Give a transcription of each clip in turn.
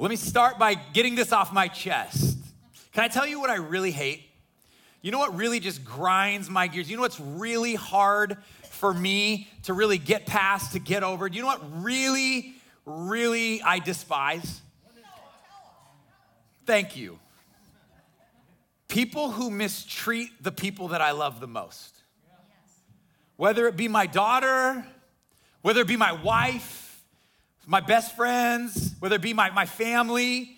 Let me start by getting this off my chest. Can I tell you what I really hate? You know what really just grinds my gears? You know what's really hard for me to really get past, to get over? You know what really, really I despise? Thank you. People who mistreat the people that I love the most. Whether it be my daughter, whether it be my wife, my best friends, whether it be my, my family,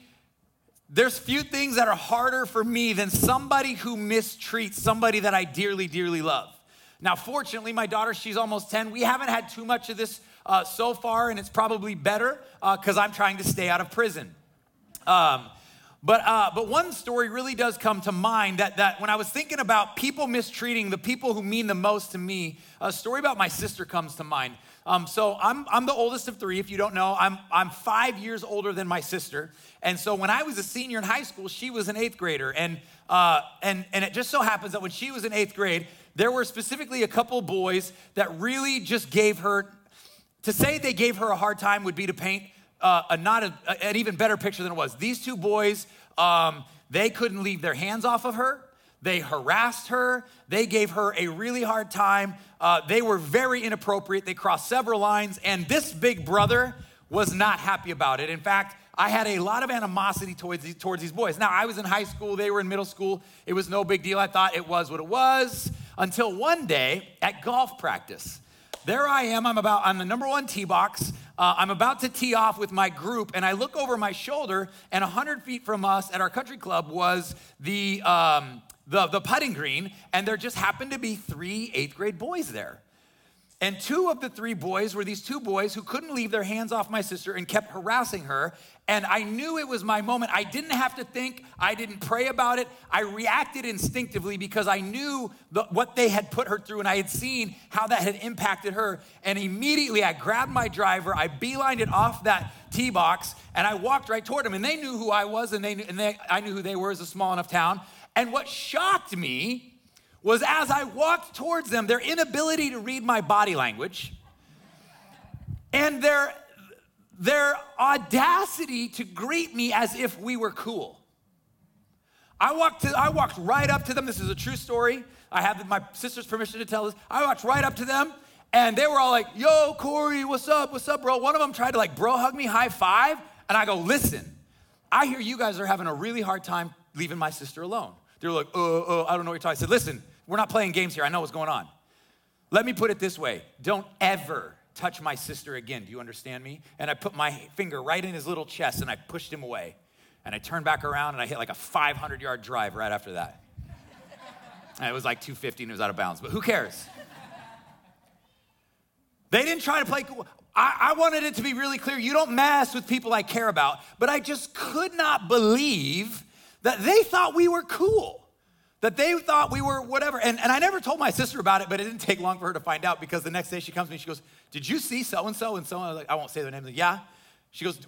there's few things that are harder for me than somebody who mistreats somebody that I dearly, dearly love. Now, fortunately, my daughter, she's almost 10. We haven't had too much of this uh, so far, and it's probably better because uh, I'm trying to stay out of prison. Um, but, uh, but one story really does come to mind that, that when I was thinking about people mistreating the people who mean the most to me, a story about my sister comes to mind. Um, so I'm, I'm the oldest of three. If you don't know, I'm, I'm five years older than my sister. And so when I was a senior in high school, she was an eighth grader. And, uh, and, and it just so happens that when she was in eighth grade, there were specifically a couple boys that really just gave her, to say they gave her a hard time would be to paint uh, a not a, an even better picture than it was. These two boys, um, they couldn't leave their hands off of her. They harassed her. They gave her a really hard time. Uh, they were very inappropriate. They crossed several lines, and this big brother was not happy about it. In fact, I had a lot of animosity towards these, towards these boys. Now, I was in high school, they were in middle school. It was no big deal. I thought it was what it was until one day at golf practice. There I am, I'm about on the number one tee box. Uh, I'm about to tee off with my group, and I look over my shoulder, and 100 feet from us at our country club was the um, the, the putting green, and there just happened to be three eighth grade boys there. And two of the three boys were these two boys who couldn't leave their hands off my sister and kept harassing her. And I knew it was my moment. I didn't have to think, I didn't pray about it. I reacted instinctively because I knew the, what they had put her through and I had seen how that had impacted her. And immediately I grabbed my driver, I beelined it off that tee box, and I walked right toward them. And they knew who I was, and, they, and they, I knew who they were as a small enough town. And what shocked me was as I walked towards them, their inability to read my body language and their, their audacity to greet me as if we were cool. I walked, to, I walked right up to them. This is a true story. I have my sister's permission to tell this. I walked right up to them and they were all like, yo, Corey, what's up? What's up, bro? One of them tried to like bro hug me, high five. And I go, listen, I hear you guys are having a really hard time leaving my sister alone. They're like, oh, oh, I don't know what you're talking. I said, listen, we're not playing games here. I know what's going on. Let me put it this way don't ever touch my sister again. Do you understand me? And I put my finger right in his little chest and I pushed him away. And I turned back around and I hit like a 500 yard drive right after that. and it was like 250 and it was out of bounds, but who cares? They didn't try to play. I, I, wanted it to be really clear you don't mess with people I care about, but I just could not believe that they thought we were cool, that they thought we were whatever. And, and I never told my sister about it, but it didn't take long for her to find out because the next day she comes to me, she goes, Did you see so and so and so? I, like, I won't say their name. Like, yeah. She goes,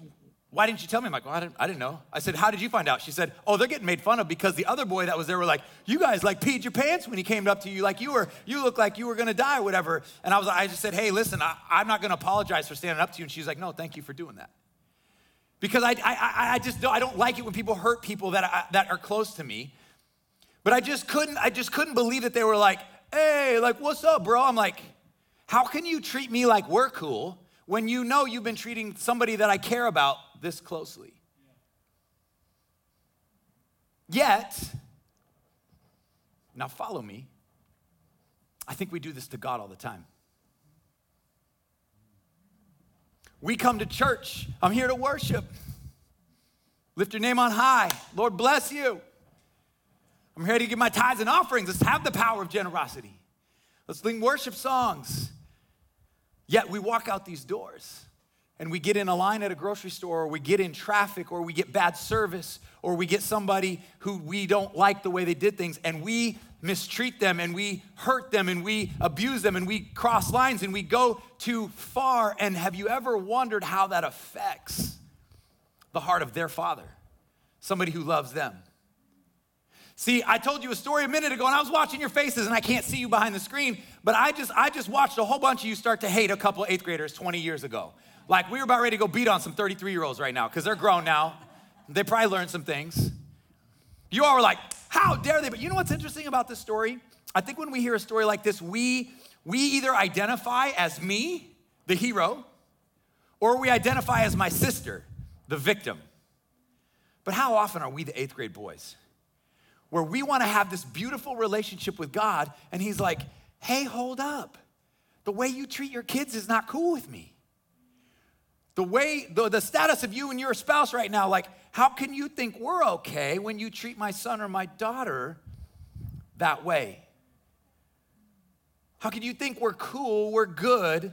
why didn't you tell me? I'm like, well, I didn't, I didn't know. I said, how did you find out? She said, oh, they're getting made fun of because the other boy that was there were like, you guys like peed your pants when he came up to you, like you were, you look like you were gonna die or whatever. And I was, I just said, hey, listen, I, I'm not gonna apologize for standing up to you. And she's like, no, thank you for doing that because I, I, I just don't, I don't like it when people hurt people that, I, that are close to me. But I just couldn't, I just couldn't believe that they were like, hey, like, what's up, bro? I'm like, how can you treat me like we're cool when you know you've been treating somebody that I care about this closely? Yet, now follow me. I think we do this to God all the time. We come to church. I'm here to worship. Lift your name on high. Lord bless you. I'm here to give my tithes and offerings. Let's have the power of generosity. Let's sing worship songs. Yet we walk out these doors and we get in a line at a grocery store, or we get in traffic, or we get bad service, or we get somebody who we don't like the way they did things, and we mistreat them, and we hurt them, and we abuse them, and we cross lines, and we go too far. And have you ever wondered how that affects the heart of their father, somebody who loves them? See, I told you a story a minute ago and I was watching your faces and I can't see you behind the screen, but I just I just watched a whole bunch of you start to hate a couple 8th graders 20 years ago. Like we were about ready to go beat on some 33-year-olds right now cuz they're grown now. They probably learned some things. You all were like, "How dare they?" But you know what's interesting about this story? I think when we hear a story like this, we we either identify as me, the hero, or we identify as my sister, the victim. But how often are we the 8th grade boys? where we want to have this beautiful relationship with God, and He's like, hey, hold up. The way you treat your kids is not cool with me. The way, the, the status of you and your spouse right now, like, how can you think we're okay when you treat my son or my daughter that way? How can you think we're cool, we're good?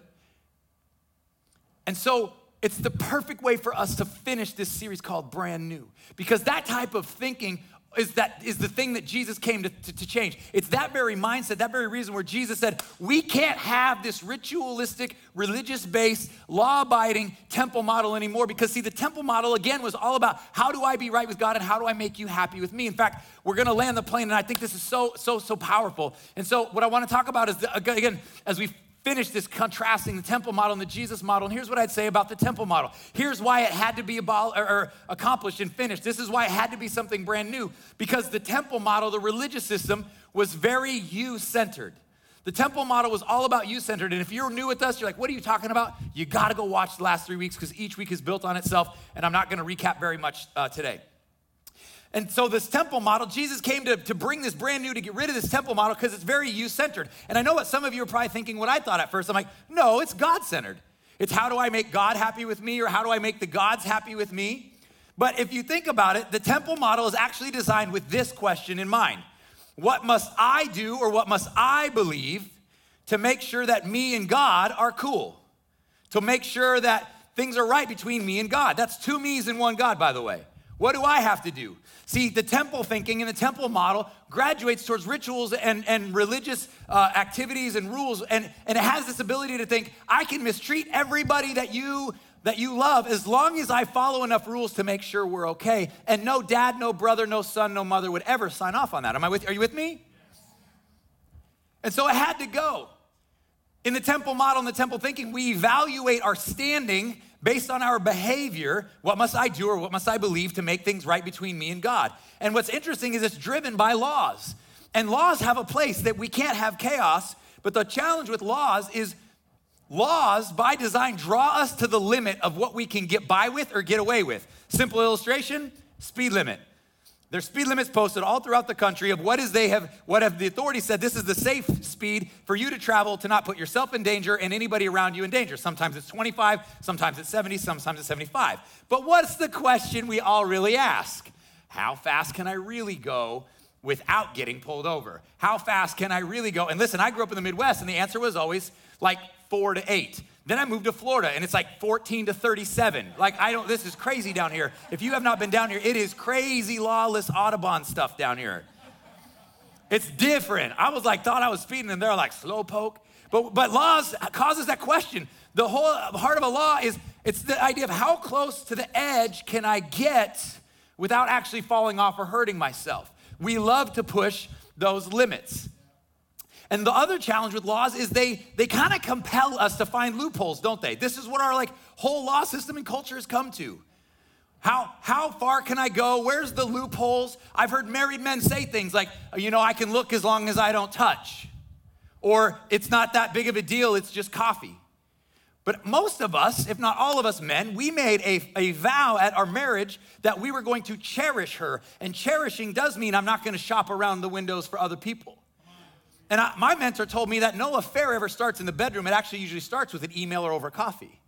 And so it's the perfect way for us to finish this series called Brand New because that type of thinking is that is the thing that Jesus came to, to, to, change. It's that very mindset, that very reason where Jesus said, we can't have this ritualistic, religious-based, law-abiding temple model anymore. Because see, the temple model again was all about how do I be right with God and how do I make you happy with me. In fact, we're gonna land the plane, and I think this is so, so, so powerful. And so what I want to talk about is the, again, as we finish this contrasting the temple model and the Jesus model. And here's what I'd say about the temple model. Here's why it had to be abol- or, or accomplished and finished. This is why it had to be something brand new because the temple model, the religious system, was very you centered. The temple model was all about you centered. And if you're new with us, you're like, what are you talking about? You got to go watch the last three weeks because each week is built on itself. And I'm not going to recap very much uh, today. And so, this temple model, Jesus came to, to bring this brand new, to get rid of this temple model because it's very you centered. And I know what some of you are probably thinking what I thought at first. I'm like, no, it's God centered. It's how do I make God happy with me or how do I make the gods happy with me? But if you think about it, the temple model is actually designed with this question in mind What must I do or what must I believe to make sure that me and God are cool? To make sure that things are right between me and God. That's two me's and one God, by the way. What do I have to do? See, the temple thinking and the temple model graduates towards rituals and, and religious uh, activities and rules, and, and it has this ability to think, I can mistreat everybody that you that you love as long as I follow enough rules to make sure we're okay. And no dad, no brother, no son, no mother would ever sign off on that. Am I with you? are you with me? And so it had to go. In the temple model and the temple thinking, we evaluate our standing based on our behavior, what must I do or what must I believe to make things right between me and God? And what's interesting is it's driven by laws. And laws have a place that we can't have chaos, but the challenge with laws is laws by design draw us to the limit of what we can get by with or get away with. Simple illustration, speed limit. There's speed limits posted all throughout the country of what is they have, what have the authorities said this is the safe speed for you to travel to not put yourself in danger and anybody around you in danger. Sometimes it's 25, sometimes it's 70, sometimes it's 75. But what's the question we all really ask? How fast can I really go without getting pulled over? How fast can I really go? And listen, I grew up in the Midwest and the answer was always like four to eight. Then I moved to Florida and it's like 14 to 37. Like, I don't, this is crazy down here. If you have not been down here, it is crazy lawless Autobahn stuff down here. It's different. I was like, thought I was speeding and they're like, slow poke. But, but laws causes that question. The whole heart of a law is it's the idea of how close to the edge can I get without actually falling off or hurting myself. We love to push those limits. And the other challenge with laws is they they kind of compel us to find loopholes, don't they? This is what our like whole law system and culture has come to. How how far can I go? Where's the loopholes? I've heard married men say things like, you know, I can look as long as I don't touch. Or it's not that big of a deal, it's just coffee. But most of us, if not all of us men, we made a, a vow at our marriage that we were going to cherish her. And cherishing does mean I'm not going to shop around the windows for other people. And I, my mentor told me that no affair ever starts in the bedroom. It actually usually starts with an email or over coffee.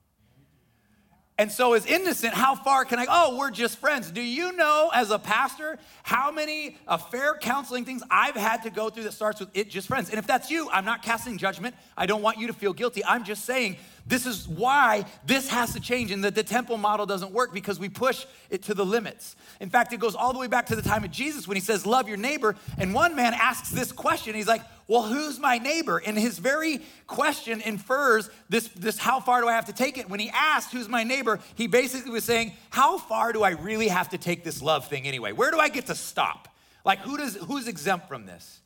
And so, as innocent, how far can I? Oh, we're just friends. Do you know, as a pastor, how many affair counseling things I've had to go through that starts with it just friends? And if that's you, I'm not casting judgment. I don't want you to feel guilty. I'm just saying this is why this has to change and that the temple model doesn't work because we push it to the limits. In fact, it goes all the way back to the time of Jesus when he says, Love your neighbor. And one man asks this question. He's like, Well, who's my neighbor? And his very question infers this, this how far do I have to take it? When he asked, Who's my neighbor? He basically was saying, How far do I really have to take this love thing anyway? Where do I get to stop? Like, who does, who's exempt from this?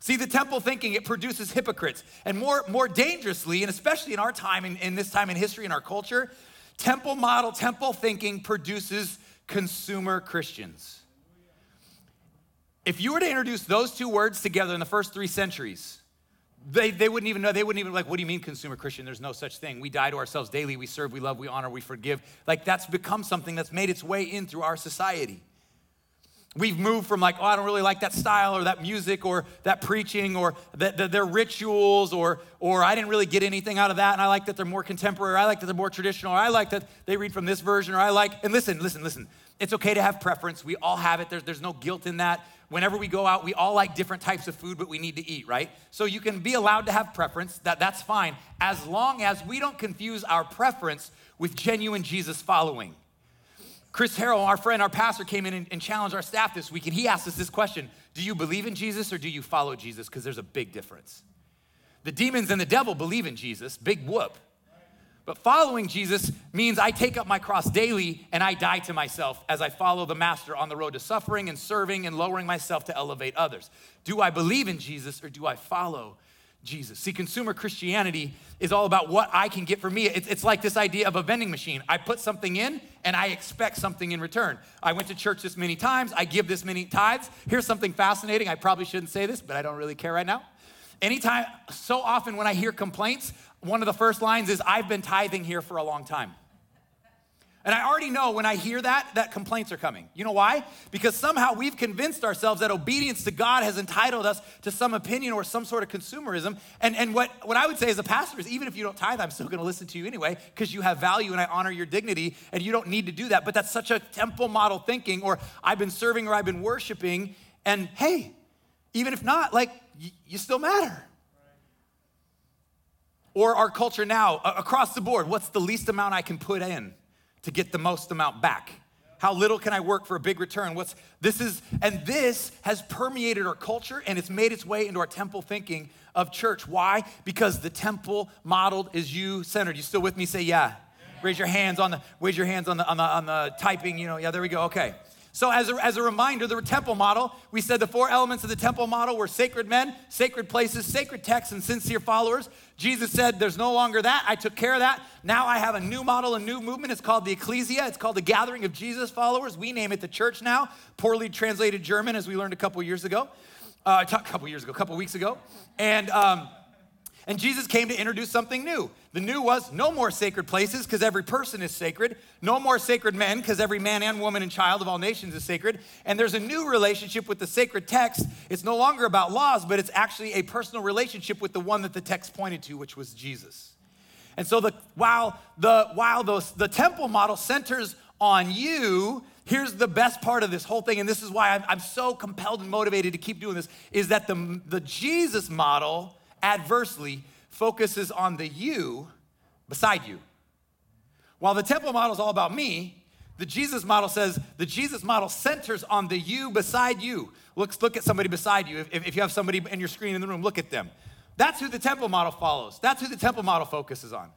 See, the temple thinking, it produces hypocrites. And more, more dangerously, and especially in our time, in, in this time in history, in our culture, temple model, temple thinking produces consumer Christians. If you were to introduce those two words together in the first three centuries, they, they wouldn't even know. They wouldn't even like, what do you mean consumer Christian? There's no such thing. We die to ourselves daily. We serve, we love, we honor, we forgive. Like that's become something that's made its way in through our society. We've moved from like, oh, I don't really like that style or that music or that preaching or the, the, their rituals or, or I didn't really get anything out of that and I like that they're more contemporary, I like that they're more traditional, I like that they read from this version, or I like, and listen, listen, listen. It's okay to have preference. We all have it. There's, there's no guilt in that. Whenever we go out, we all like different types of food, but we need to eat, right? So you can be allowed to have preference. That, that's fine, as long as we don't confuse our preference with genuine Jesus following. Chris Harrell, our friend, our pastor, came in and, and, challenged our staff this week, and he asked us this question Do you believe in Jesus or do you follow Jesus? Because there's a big difference. The demons and the devil believe in Jesus, big whoop. But following Jesus means I take up my cross daily and I die to myself as I follow the Master on the road to suffering and serving and lowering myself to elevate others. Do I believe in Jesus or do I follow Jesus. See, consumer Christianity is all about what I can get for me. It's, like this idea of a vending machine. I put something in and I expect something in return. I went to church this many times, I give this many tithes. Here's something fascinating. I probably shouldn't say this, but I don't really care right now. Anytime, so often when I hear complaints, one of the first lines is, I've been tithing here for a long time. And I already know when I hear that, that complaints are coming. You know why? Because somehow we've convinced ourselves that obedience to God has entitled us to some opinion or some sort of consumerism. And, and what, what I would say as a pastor is even if you don't tithe, I'm still gonna listen to you anyway, because you have value and I honor your dignity, and you don't need to do that. But that's such a temple model thinking, or I've been serving or I've been worshiping, and hey, even if not, like, y- you still matter. Or our culture now, across the board, what's the least amount I can put in? to get the most amount back? How little can I work for a big return? What's this is, and this has permeated our culture and it's made its way into our temple thinking of church. Why? Because the temple modeled is you centered. You still with me? Say yeah. Raise your hands on the raise your hands on the on the on the typing, you know. Yeah, there we go. Okay. So, as a, as a reminder, the temple model, we said the four elements of the temple model were sacred men, sacred places, sacred texts, and sincere followers. Jesus said, There's no longer that. I took care of that. Now I have a new model, a new movement. It's called the ecclesia. It's called the gathering of Jesus followers. We name it the church now. Poorly translated German, as we learned a couple years ago. Uh, a couple years ago, a couple weeks ago. And, um, and Jesus came to introduce something new. The new was no more sacred places because every person is sacred. No more sacred men because every man and woman and child of all nations is sacred. And there's a new relationship with the sacred text. It's no longer about laws, but it's actually a personal relationship with the one that the text pointed to, which was Jesus. And so the, while, the, while the, the temple model centers on you, here's the best part of this whole thing, and this is why I'm, I'm so compelled and motivated to keep doing this, is that the, the Jesus model adversely focuses on the you beside you. While the temple model is all about me, the Jesus model says the Jesus model centers on the you beside you. Look, look at somebody beside you. If, if you have somebody in your screen in the room, look at them. That's who the temple model follows. That's who the temple model focuses on.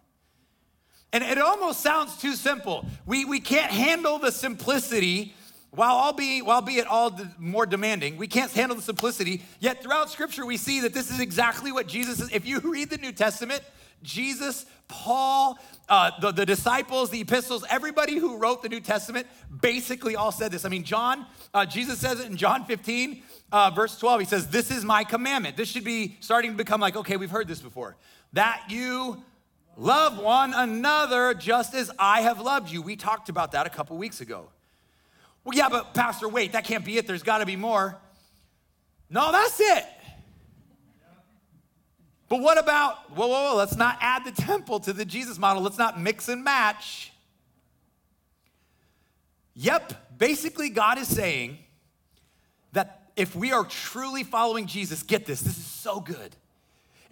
And it almost sounds too simple. We, we can't handle the simplicity while all be, while be it all more demanding, we can't handle the simplicity. Yet throughout Scripture, we see that this is exactly what Jesus is. If you read the New Testament, Jesus, Paul, uh, the, the disciples, the epistles, everybody who wrote the New Testament basically all said this. I mean, John, uh, Jesus says it in John 15, uh, verse 12. He says, This is my commandment. This should be starting to become like, okay, we've heard this before. That you love one another just as I have loved you. We talked about that a couple weeks ago. Well, yeah, but Pastor, wait, that can't be it. There's got to be more. No, that's it. But what about, whoa, whoa, whoa, let's not add the temple to the Jesus model. Let's not mix and match. Yep, basically, God is saying that if we are truly following Jesus, get this, this is so good.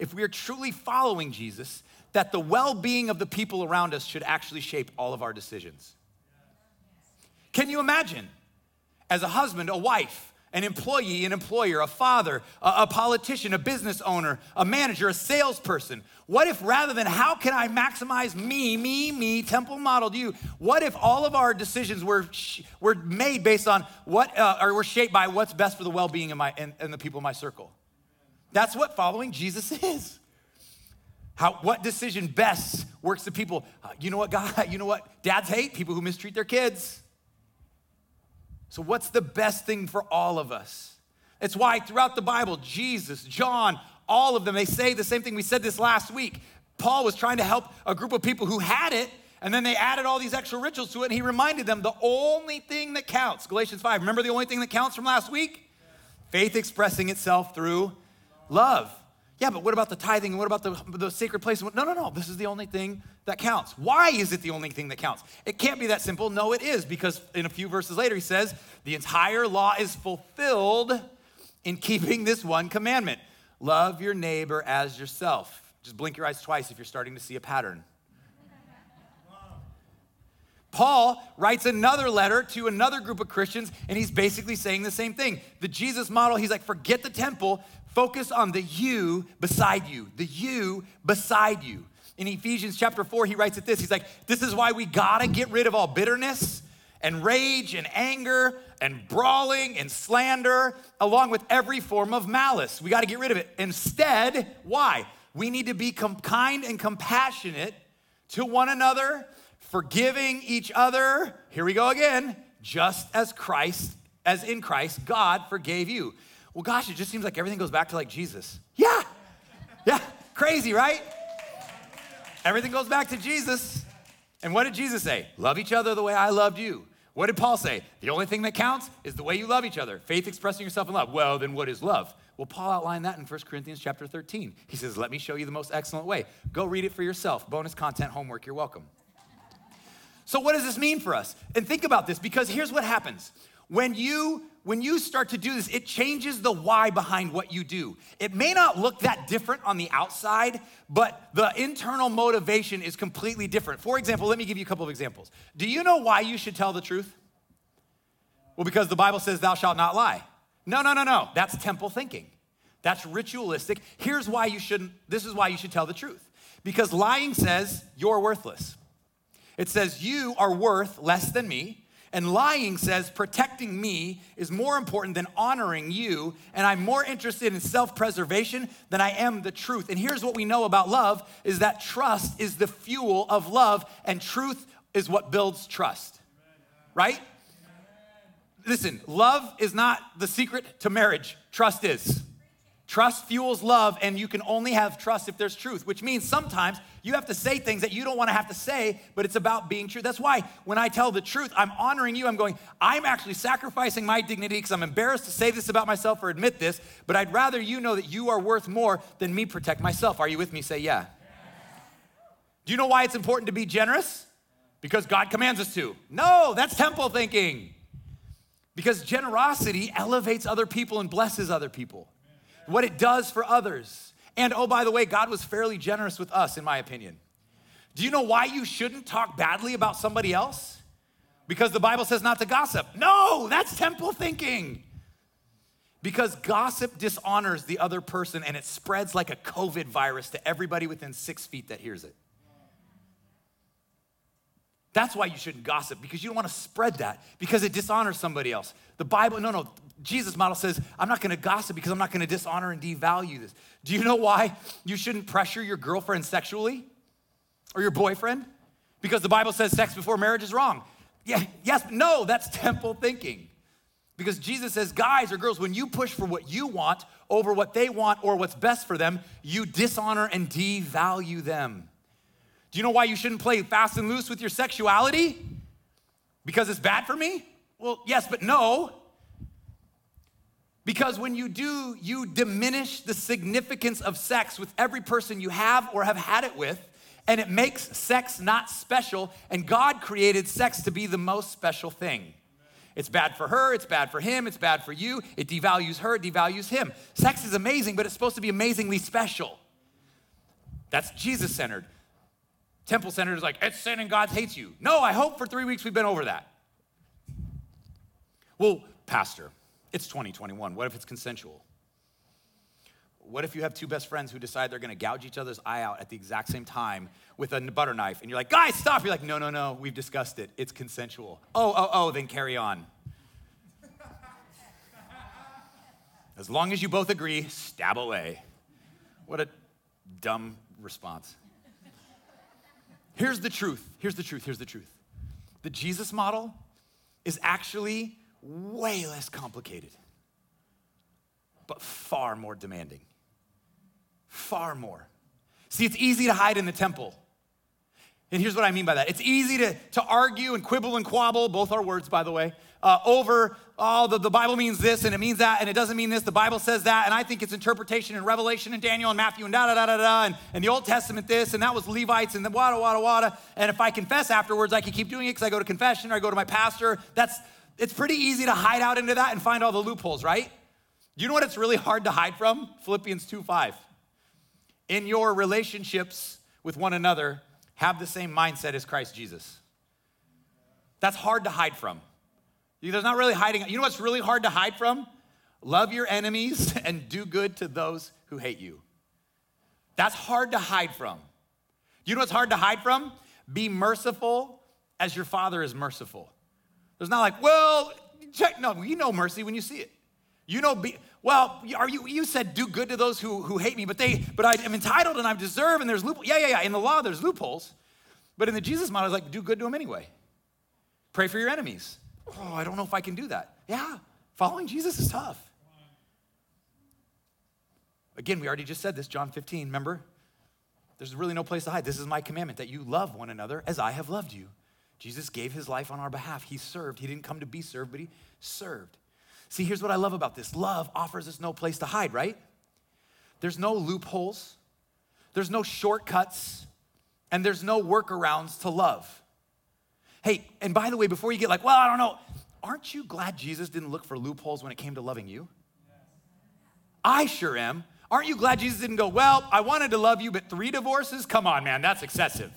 If we are truly following Jesus, that the well being of the people around us should actually shape all of our decisions. Can you imagine? As a husband, a wife, an employee, an employer, a father, a, a, politician, a business owner, a manager, a salesperson? What if rather than how can I maximize me, me, me, temple modeled you, what if all of our decisions were, were made based on what, uh, or were shaped by what's best for the well being of my, and, and the people in my circle? That's what following Jesus is. How, what decision best works the people? Uh, you know what, God, you know what? Dads hate people who mistreat their kids. So, what's the best thing for all of us? It's why throughout the Bible, Jesus, John, all of them, they say the same thing. We said this last week. Paul was trying to help a group of people who had it, and then they added all these extra rituals to it, and he reminded them the only thing that counts, Galatians 5, remember the only thing that counts from last week? Faith expressing itself through love. Yeah, but what about the tithing and what about the, the sacred place? No, no, no. This is the only thing that counts. Why is it the only thing that counts? It can't be that simple. No, it is, because in a few verses later, he says, the entire law is fulfilled in keeping this one commandment love your neighbor as yourself. Just blink your eyes twice if you're starting to see a pattern. Paul writes another letter to another group of Christians, and he's basically saying the same thing. The Jesus model, he's like, forget the temple, Focus on the you beside you, the you beside you. In Ephesians chapter 4, he writes it this He's like, This is why we gotta get rid of all bitterness and rage and anger and brawling and slander, along with every form of malice. We gotta get rid of it. Instead, why? We need to be com- kind and compassionate to one another, forgiving each other. Here we go again, just as Christ, as in Christ, God forgave you well, gosh, it just seems like everything goes back to like Jesus. Yeah, yeah, crazy, right? Everything goes back to Jesus. And what did Jesus say? Love each other the way I loved you. What did Paul say? The only thing that counts is the way you love each other. Faith expressing yourself in love. Well, then what is love? Well, Paul outlined that in 1 Corinthians chapter 13. He says, Let me show you the most excellent way. Go read it for yourself. Bonus content, homework, you're welcome. So, what does this mean for us? And think about this because here's what happens when you when you start to do this, it changes the why behind what you do. It may not look that different on the outside, but the internal motivation is completely different. For example, let me give you a couple of examples. Do you know why you should tell the truth? Well, because the Bible says, Thou shalt not lie. No, no, no, no. That's temple thinking. That's ritualistic. Here's why you shouldn't, this is why you should tell the truth. Because lying says, You're worthless. It says, You are worth less than me and lying says, protecting me is more important than honoring you, and I'm more interested in self preservation than I am the truth. And here's what we know about love is that trust is the fuel of love, and truth is what builds trust. Right? Listen, love is not the secret to marriage, trust is. Trust fuels love, and you can only have trust if there's truth, which means sometimes you have to say things that you don't want to have to say, but it's about being true. That's why when I tell the truth, I'm honoring you. I'm going, I'm actually sacrificing my dignity because I'm embarrassed to say this about myself or admit this, but I'd rather you know that you are worth more than me protect myself. Are you with me? Say, yeah. Do you know why it's important to be generous? Because God commands us to. No, that's temple thinking. Because generosity elevates other people and blesses other people what it does for others. And oh, by the way, God was fairly generous with us, in my opinion. Do you know why you shouldn't talk badly about somebody else? Because the Bible says not to gossip. No, that's temple thinking. Because gossip dishonors the other person and it spreads like a COVID virus to everybody within six feet that hears it. That's why you shouldn't gossip, because you don't want to spread that, because it dishonors somebody else. The Bible, no, no, Jesus' model says, I'm not gonna gossip because I'm not gonna dishonor and devalue this. Do you know why you shouldn't pressure your girlfriend sexually or your boyfriend? Because the Bible says sex before marriage is wrong. Yeah, yes, no, that's temple thinking. Because Jesus says, guys or girls, when you push for what you want over what they want or what's best for them, you dishonor and devalue them. Do you know why you shouldn't play fast and loose with your sexuality? Because it's bad for me? Well, yes, but no. Because when you do, you diminish the significance of sex with every person you have or have had it with, and it makes sex not special. And God created sex to be the most special thing. It's bad for her, it's bad for him, it's bad for you. It devalues her, it devalues him. Sex is amazing, but it's supposed to be amazingly special. That's Jesus centered. Temple centered is like, it's sin and God hates you. No, I hope for three weeks we've been over that. Well, Pastor, It's 2021. What if it's consensual? What if you have two best friends who decide they're gonna gouge each other's eye out at the exact same time with a butter knife and you're like, guys, stop? You're like, no, no, no, we've discussed it. It's consensual. Oh, oh, oh, then carry on. As long as you both agree, stab away. What a dumb response. Here's the truth. Here's the truth. Here's the truth. The Jesus model is actually way less complicated, but far more demanding. Far more. See, it's easy to hide in the temple. And here's what I mean by that it's easy to, to argue and quibble and quabble, both are words, by the way, uh, over, oh, the, the Bible means this and it means that and it doesn't mean this. The Bible says that. And I think it's interpretation in Revelation and Daniel and Matthew and da da da da da. And, and the Old Testament this and that was Levites and the wada wada wada. And if I confess afterwards, I can keep doing it because I go to confession or I go to my pastor. That's, it's pretty easy to hide out into that and find all the loopholes, right? You know what it's really hard to hide from? Philippians 2 5. In your relationships with one another, have the same mindset as Christ Jesus. That's hard to hide from. There's not really hiding. You know what's really hard to hide from? Love your enemies and do good to those who hate you. That's hard to hide from. You know what's hard to hide from? Be merciful as your Father is merciful. There's not like, well, check. No, you know mercy when you see it. You know, be, well, are you, you said do good to those who, who hate me, but they, but I am entitled and I deserve and there's loopholes. Yeah, yeah, yeah. In the law, there's loopholes. But in the Jesus model, it's like, do good to them anyway. Pray for your enemies. Oh, I don't know if I can do that. Yeah, following Jesus is tough. Again, we already just said this, John 15, remember? There's really no place to hide. This is my commandment that you love one another as I have loved you. Jesus gave his life on our behalf. He served. He didn't come to be served, but he served. See, here's what I love about this love offers us no place to hide, right? There's no loopholes, there's no shortcuts, and there's no workarounds to love. Hey, and by the way, before you get like, well, I don't know, aren't you glad Jesus didn't look for loopholes when it came to loving you? I sure am. Aren't you glad Jesus didn't go, well, I wanted to love you, but three divorces? Come on, man, that's excessive.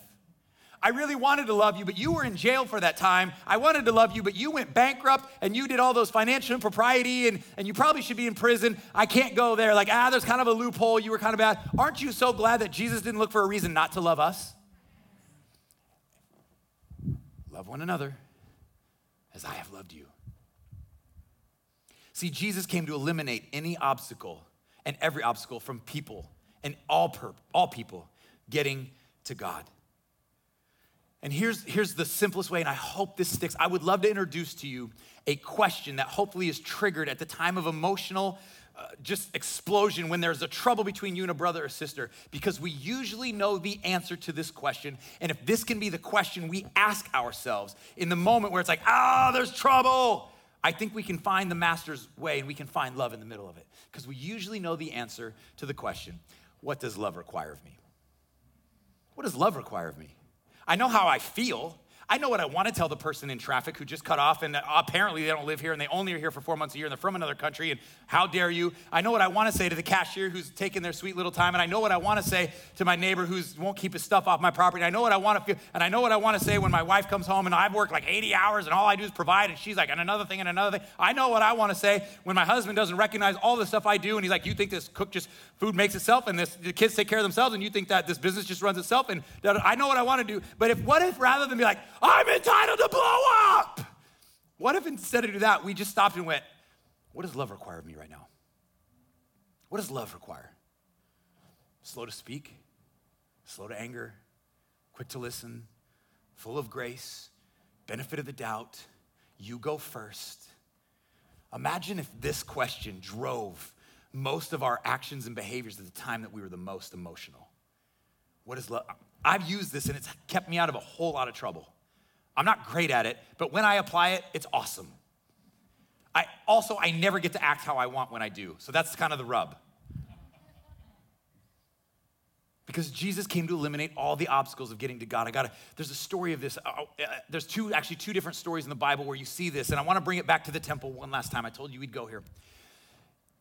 I really wanted to love you, but you were in jail for that time. I wanted to love you, but you went bankrupt and you did all those financial impropriety and, and you probably should be in prison. I can't go there. Like, ah, there's kind of a loophole. You were kind of bad. Aren't you so glad that Jesus didn't look for a reason not to love us? Love one another as I have loved you. See, Jesus came to eliminate any obstacle and every obstacle from people and all, per- all people getting to God. And here's, here's the simplest way, and I hope this sticks. I would love to introduce to you a question that hopefully is triggered at the time of emotional uh, just explosion when there's a trouble between you and a brother or sister because we usually know the answer to this question. And if this can be the question we ask ourselves in the moment where it's like ah there's trouble i think we can find the master's way and we can find love in the middle of it because we usually know the answer to the question what does love require of me? What does love require of me I know how I feel. I know what I want to tell the person in traffic who just cut off and apparently they don't live here and they only are here for four months a year and they're from another country and how dare you. I know what I want to say to the cashier who's taking their sweet little time and I know what I want to say to my neighbor who won't keep his stuff off my property. I know what I want to feel and I know what I want to say when my wife comes home and I've worked like 80 hours and all I do is provide and she's like, and another thing and another thing. I know what I want to say when my husband doesn't recognize all the stuff I do and he's like, you think this cook just food makes itself and this, the kids take care of themselves and you think that this business just runs itself and I know what I want to do. But if what if rather than be like, I'm entitled to blow up. What if instead of that, we just stopped and went, what does love require of me right now? What does love require? Slow to speak, slow to anger, quick to listen, full of grace, benefit of the doubt. You go first. Imagine if this question drove most of our actions and behaviors at the time that we were the most emotional. What is love? I've used this and it's kept me out of a whole lot of trouble. I'm not great at it, but when I apply it, it's awesome. I also I never get to act how I want when I do. So that's kind of the rub. Because Jesus came to eliminate all the obstacles of getting to God. I got to, there's a story of this. Uh, uh, there's two, actually, two different stories in the Bible where you see this, and I want to bring it back to the temple one last time. I told you we'd go here.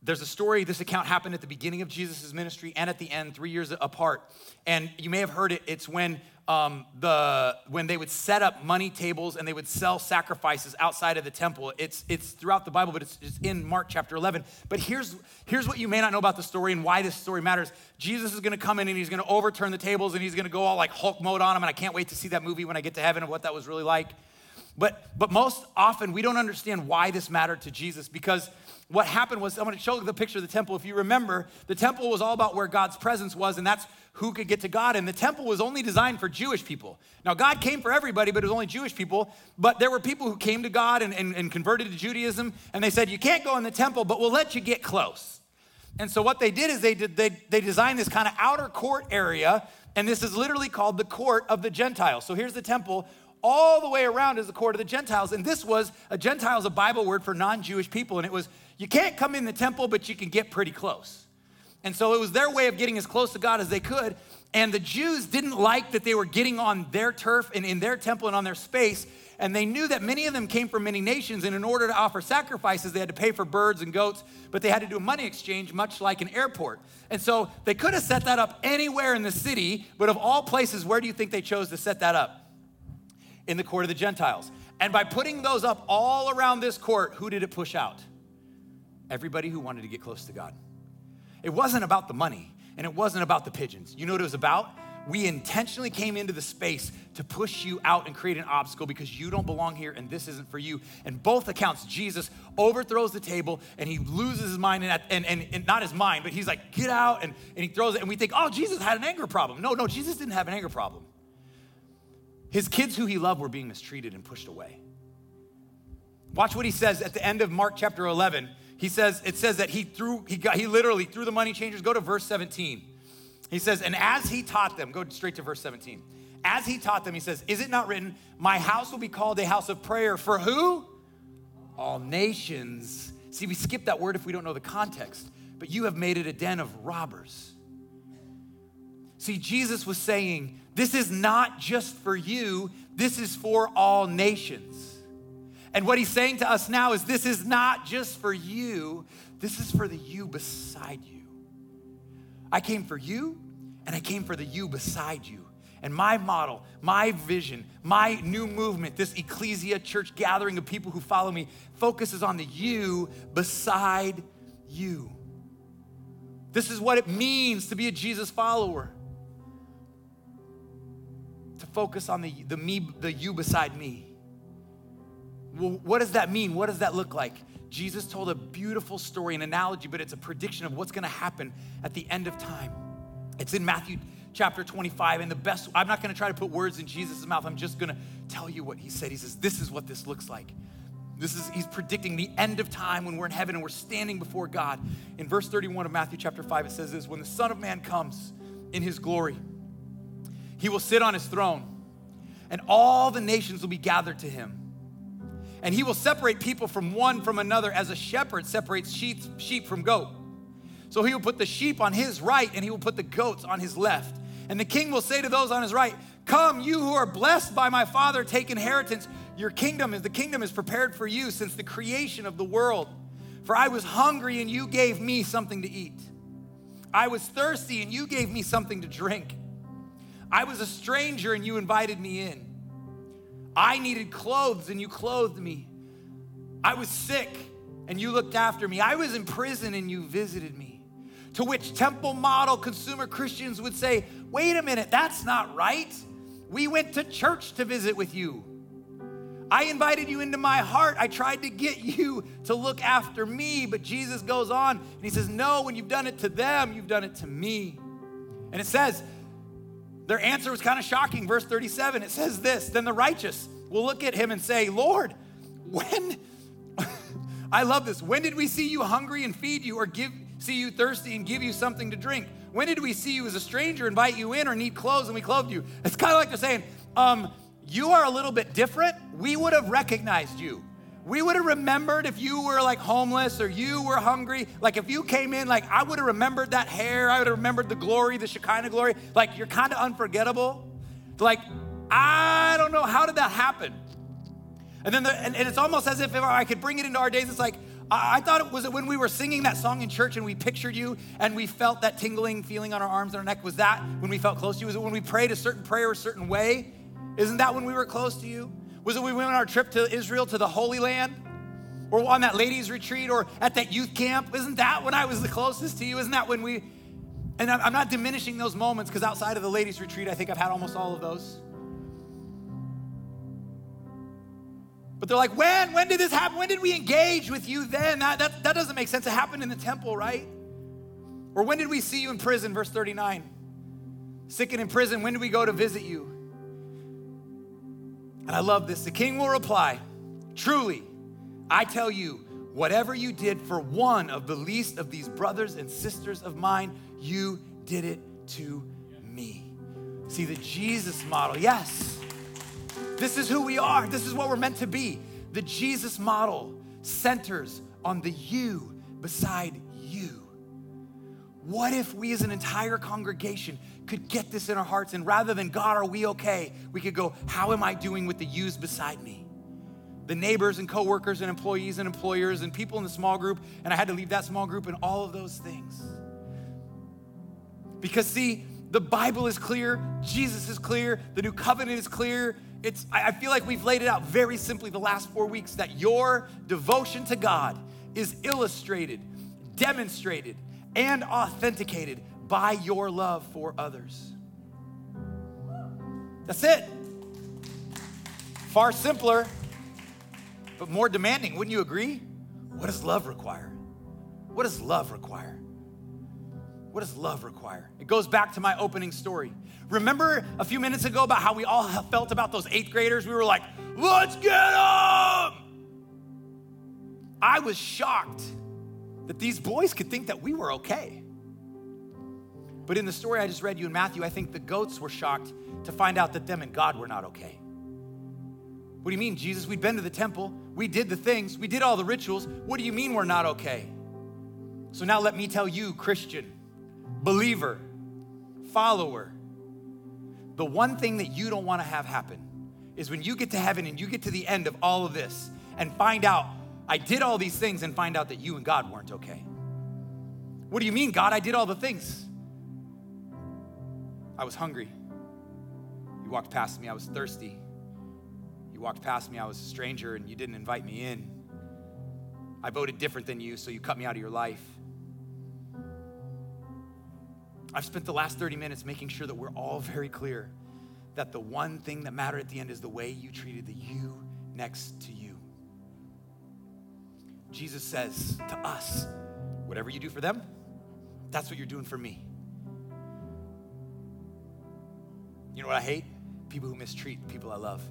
There's a story, this account happened at the beginning of Jesus' ministry and at the end, three years apart. And you may have heard it. It's when um, the when they would set up money tables and they would sell sacrifices outside of the temple. It's it's throughout the Bible, but it's, it's in Mark chapter 11. But here's here's what you may not know about the story and why this story matters. Jesus is going to come in and he's going to overturn the tables and he's going to go all like Hulk mode on them. And I can't wait to see that movie when I get to heaven and what that was really like. But but most often we don't understand why this mattered to Jesus because what happened was, I'm going to show the picture of the temple. If you remember, the temple was all about where God's presence was, and that's who could get to God. And the temple was only designed for Jewish people. Now, God came for everybody, but it was only Jewish people. But there were people who came to God and, and, and converted to Judaism, and they said, You can't go in the temple, but we'll let you get close. And so what they did is they, did, they, they designed this kind of outer court area, and this is literally called the court of the Gentiles. So here's the temple all the way around is the court of the Gentiles. And this was a Gentile is a Bible word for non-Jewish people. And it was, you can't come in the temple, but you can get pretty close. And so it was their way of getting as close to God as they could. And the Jews didn't like that they were getting on their turf and in their temple and on their space. And they knew that many of them came from many nations. And in order to offer sacrifices, they had to pay for birds and goats, but they had to do a money exchange, much like an airport. And so they could have set that up anywhere in the city, but of all places, where do you think they chose to set that up? in the court of the Gentiles. And by putting those up all around this court, who did it push out? Everybody who wanted to get close to God. It wasn't about the money and it wasn't about the pigeons. You know what it was about? We intentionally came into the space to push you out and create an obstacle because you don't belong here and this isn't for you. And both accounts, Jesus overthrows the table and he loses his mind and, and, and, and not his mind, but he's like, get out, and, and he throws it. And we think, oh, Jesus had an anger problem. No, no, Jesus didn't have an anger problem. His kids who he loved were being mistreated and pushed away. Watch what he says at the end of Mark chapter 11. He says, it says that he threw, he got, he literally threw the money changers. Go to verse 17. He says, and as he taught them, go straight to verse 17. As he taught them, he says, Is it not written, My house will be called a house of prayer for who? All nations. See, we skip that word if we don't know the context, but you have made it a den of robbers. See, Jesus was saying, This is not just for you, this is for all nations. And what he's saying to us now is, This is not just for you, this is for the you beside you. I came for you, and I came for the you beside you. And my model, my vision, my new movement, this ecclesia church gathering of people who follow me, focuses on the you beside you. This is what it means to be a Jesus follower to focus on the, the me, the you beside me. Well, what does that mean? What does that look like? Jesus told a beautiful story, an analogy, but it's a prediction of what's gonna happen at the end of time. It's in Matthew chapter 25, and the best, I'm not gonna try to put words in Jesus' mouth, I'm just gonna tell you what he said. He says, This is what this looks like. This is, he's predicting the end of time when we're in heaven and we're standing before God. In verse 31 of Matthew chapter 5, it says this When the Son of Man comes in his glory, he will sit on his throne, and all the nations will be gathered to him. And he will separate people from one from another as a shepherd separates sheep, from goat. So he will put the sheep on his right, and he will put the goats on his left. And the king will say to those on his right, Come, you who are blessed by my Father, take inheritance. Your kingdom is the kingdom is prepared for you since the creation of the world. For I was hungry, and you gave me something to eat. I was thirsty, and you gave me something to drink. I was a stranger and you invited me in. I needed clothes and you clothed me. I was sick and you looked after me. I was in prison and you visited me. To which temple model consumer Christians would say, wait a minute, that's not right. We went to church to visit with you. I invited you into my heart. I tried to get you to look after me. But Jesus goes on and he says, No, when you've done it to them, you've done it to me. And it says, their answer was kind of shocking. Verse 37, it says this Then the righteous will look at him and say, Lord, when, I love this, when did we see you hungry and feed you, or give, see you thirsty and give you something to drink? When did we see you as a stranger, invite you in, or need clothes and we clothed you? It's kind of like they're saying, um, You are a little bit different. We would have recognized you we would have remembered if you were like homeless or you were hungry. Like if you came in, like I would have remembered that hair. I would have remembered the glory, the Shekinah glory. Like you're kind of unforgettable. Like I don't know how did that happen. And then the, and, and it's almost as if, if I could bring it into our days. It's like I, thought it was when we were singing that song in church and we pictured you and we felt that tingling feeling on our arms and our neck. Was that when we felt close to you? Was it when we prayed a certain prayer a certain way? Isn't that when we were close to you? Was it we went on our trip to Israel to the Holy Land? Or on that ladies' retreat or at that youth camp? Isn't that when I was the closest to you? Isn't that when we and I'm not diminishing those moments because outside of the ladies' retreat, I think I've had almost all of those. But they're like, when? When did this happen? When did we engage with you then? That, that, that doesn't make sense. It happened in the temple, right? Or when did we see you in prison? Verse 39. Sick and in prison, when did we go to visit you? And I love this. The king will reply, Truly, I tell you, whatever you did for one of the least of these brothers and sisters of mine, you did it to me. See, the Jesus model, yes. This is who we are. This is what we're meant to be. The Jesus model centers on the you beside. What if we as an entire congregation could get this in our hearts and rather than God, are we okay? We could go, how am I doing with the yous beside me? The neighbors and coworkers and employees and employers and people in the small group, and I had to leave that small group and all of those things. Because, see, the Bible is clear, Jesus is clear, the new covenant is clear. It's, I feel like we've laid it out very simply the last four weeks that your devotion to God is illustrated, demonstrated, and authenticated by your love for others. That's it. Far simpler, but more demanding. Wouldn't you agree? What does love require? What does love require? What does love require? It goes back to my opening story. Remember a few minutes ago about how we all felt about those eighth graders? We were like, let's get them! I was shocked that these boys could think that we were okay. But in the story I just read you in Matthew, I think the goats were shocked to find out that them and God were not okay. What do you mean, Jesus? We'd been to the temple, we did the things, we did all the rituals. What do you mean we're not okay? So now let me tell you, Christian, believer, follower, the one thing that you don't want to have happen is when you get to heaven and you get to the end of all of this and find out, I did all these things and find out that you and God weren't okay. What do you mean, God? I did all the things. I was hungry. You walked past me, I was thirsty. You walked past me, I was a stranger, and you didn't invite me in. I voted different than you, so you cut me out of your life. I've spent the last 30 minutes making sure that we're all very clear that the one thing that mattered at the end is the way you treated the you next to you. Jesus says to us, whatever you do for them, that's what you're doing for me. You know what I hate? People who mistreat people I love.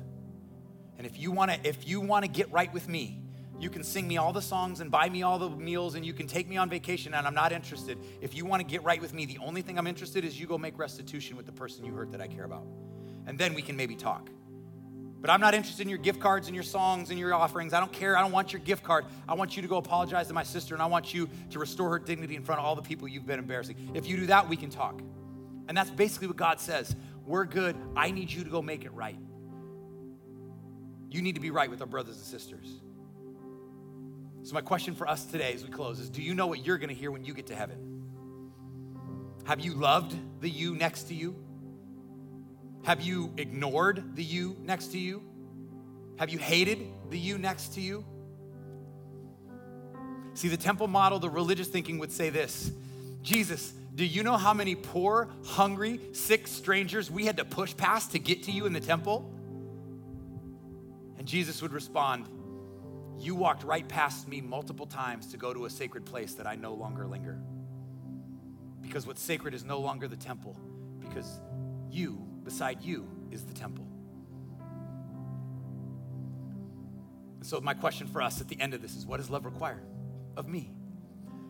And if you want to if you want to get right with me, you can sing me all the songs and buy me all the meals and you can take me on vacation and I'm not interested. If you want to get right with me, the only thing I'm interested is you go make restitution with the person you hurt that I care about. And then we can maybe talk. But I'm not interested in your gift cards and your songs and your offerings. I don't care. I don't want your gift card. I want you to go apologize to my sister and I want you to restore her dignity in front of all the people you've been embarrassing. If you do that, we can talk. And that's basically what God says. We're good. I need you to go make it right. You need to be right with our brothers and sisters. So, my question for us today as we close is Do you know what you're going to hear when you get to heaven? Have you loved the you next to you? Have you ignored the you next to you? Have you hated the you next to you? See, the temple model, the religious thinking would say this Jesus, do you know how many poor, hungry, sick strangers we had to push past to get to you in the temple? And Jesus would respond, you walked right past me multiple times to go to a sacred place that I no longer linger. Because what's sacred is no longer the temple, because you, beside you, is the temple. And so, my question for us at the end of this is what does love require of me?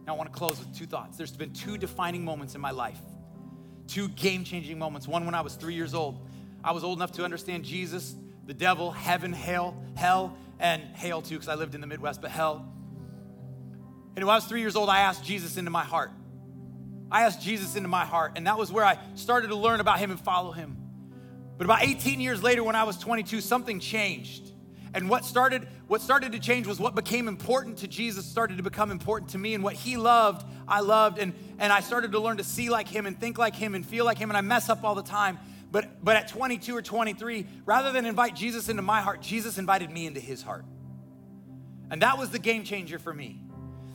Now, I want to close with two thoughts. There's been two defining moments in my life, two game changing moments. One when I was three years old. I was old enough to understand Jesus, the devil, heaven, hell, hell, and hail too, because I lived in the Midwest, but hell. And when I was three years old, I asked Jesus into my heart. I asked Jesus into my heart, and that was where I started to learn about him and follow him. But about 18 years later, when I was 22, something changed. And what started, what started to change was what became important to Jesus started to become important to me. And what he loved, I loved. And, and I started to learn to see like him and think like him and feel like him. And I mess up all the time. But, but at 22 or 23, rather than invite Jesus into my heart, Jesus invited me into his heart. And that was the game changer for me.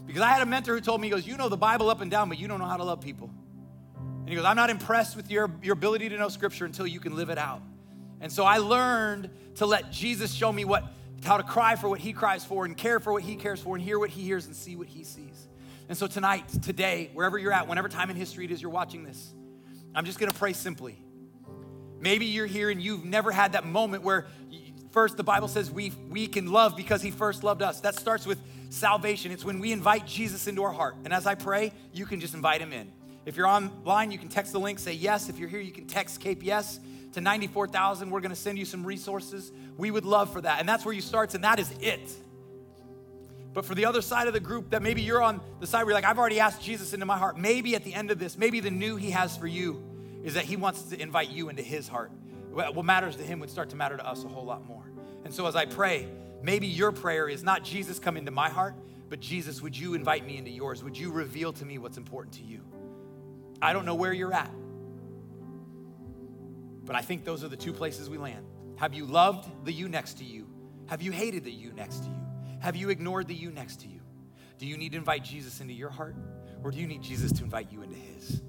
Because I had a mentor who told me, he goes, You know the Bible up and down, but you don't know how to love people. He goes, I'm not impressed with your, your ability to know scripture until you can live it out. And so I learned to let Jesus show me what, how to cry for what he cries for and care for what he cares for and hear what he hears and see what he sees. And so tonight, today, wherever you're at, whenever time in history it is you're watching this, I'm just gonna pray simply. Maybe you're here and you've never had that moment where first the Bible says we, we can love because he first loved us. That starts with salvation. It's when we invite Jesus into our heart. And as I pray, you can just invite him in. If you're online, you can text the link, say yes. If you're here, you can text Cape Yes to 94,000. We're going to send you some resources. We would love for that. And that's where you start, and that is it. But for the other side of the group, that maybe you're on the side where you're like, I've already asked Jesus into my heart. Maybe at the end of this, maybe the new he has for you is that he wants to invite you into his heart. What matters to him would start to matter to us a whole lot more. And so as I pray, maybe your prayer is not Jesus come into my heart, but Jesus, would you invite me into yours? Would you reveal to me what's important to you? I don't know where you're at. But I think those are the two places we land. Have you loved the you next to you? Have you hated the you next to you? Have you ignored the you next to you? Do you need to invite Jesus into your heart? Or do you need Jesus to invite you into his?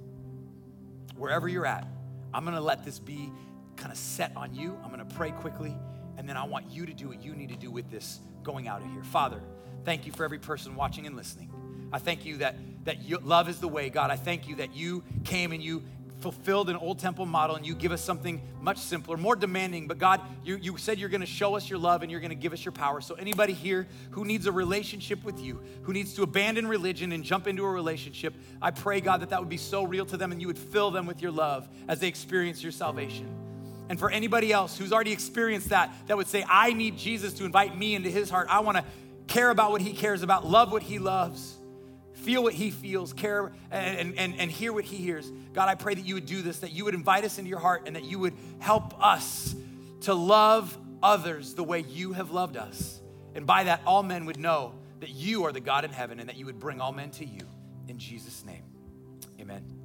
Wherever you're at, I'm gonna let this be kind of set on you. I'm gonna pray quickly, and then I want you to do what you need to do with this going out of here. Father, thank you for every person watching and listening. I thank you that, that you, love is the way, God. I thank you that you came and you fulfilled an old temple model and you give us something much simpler, more demanding. But God, you, you said you're going to show us your love and you're going to give us your power. So, anybody here who needs a relationship with you, who needs to abandon religion and jump into a relationship, I pray, God, that that would be so real to them and you would fill them with your love as they experience your salvation. And for anybody else who's already experienced that, that would say, I need Jesus to invite me into his heart. I want to care about what he cares about, love what he loves feel what he feels, care and, and, and hear what he hears. God, I pray that you would do this, that you would invite us into your heart, and that you would help us to love others the way you have loved us. And by that, all men would know that you are the God in heaven and that you would bring all men to you. In Jesus' name, amen.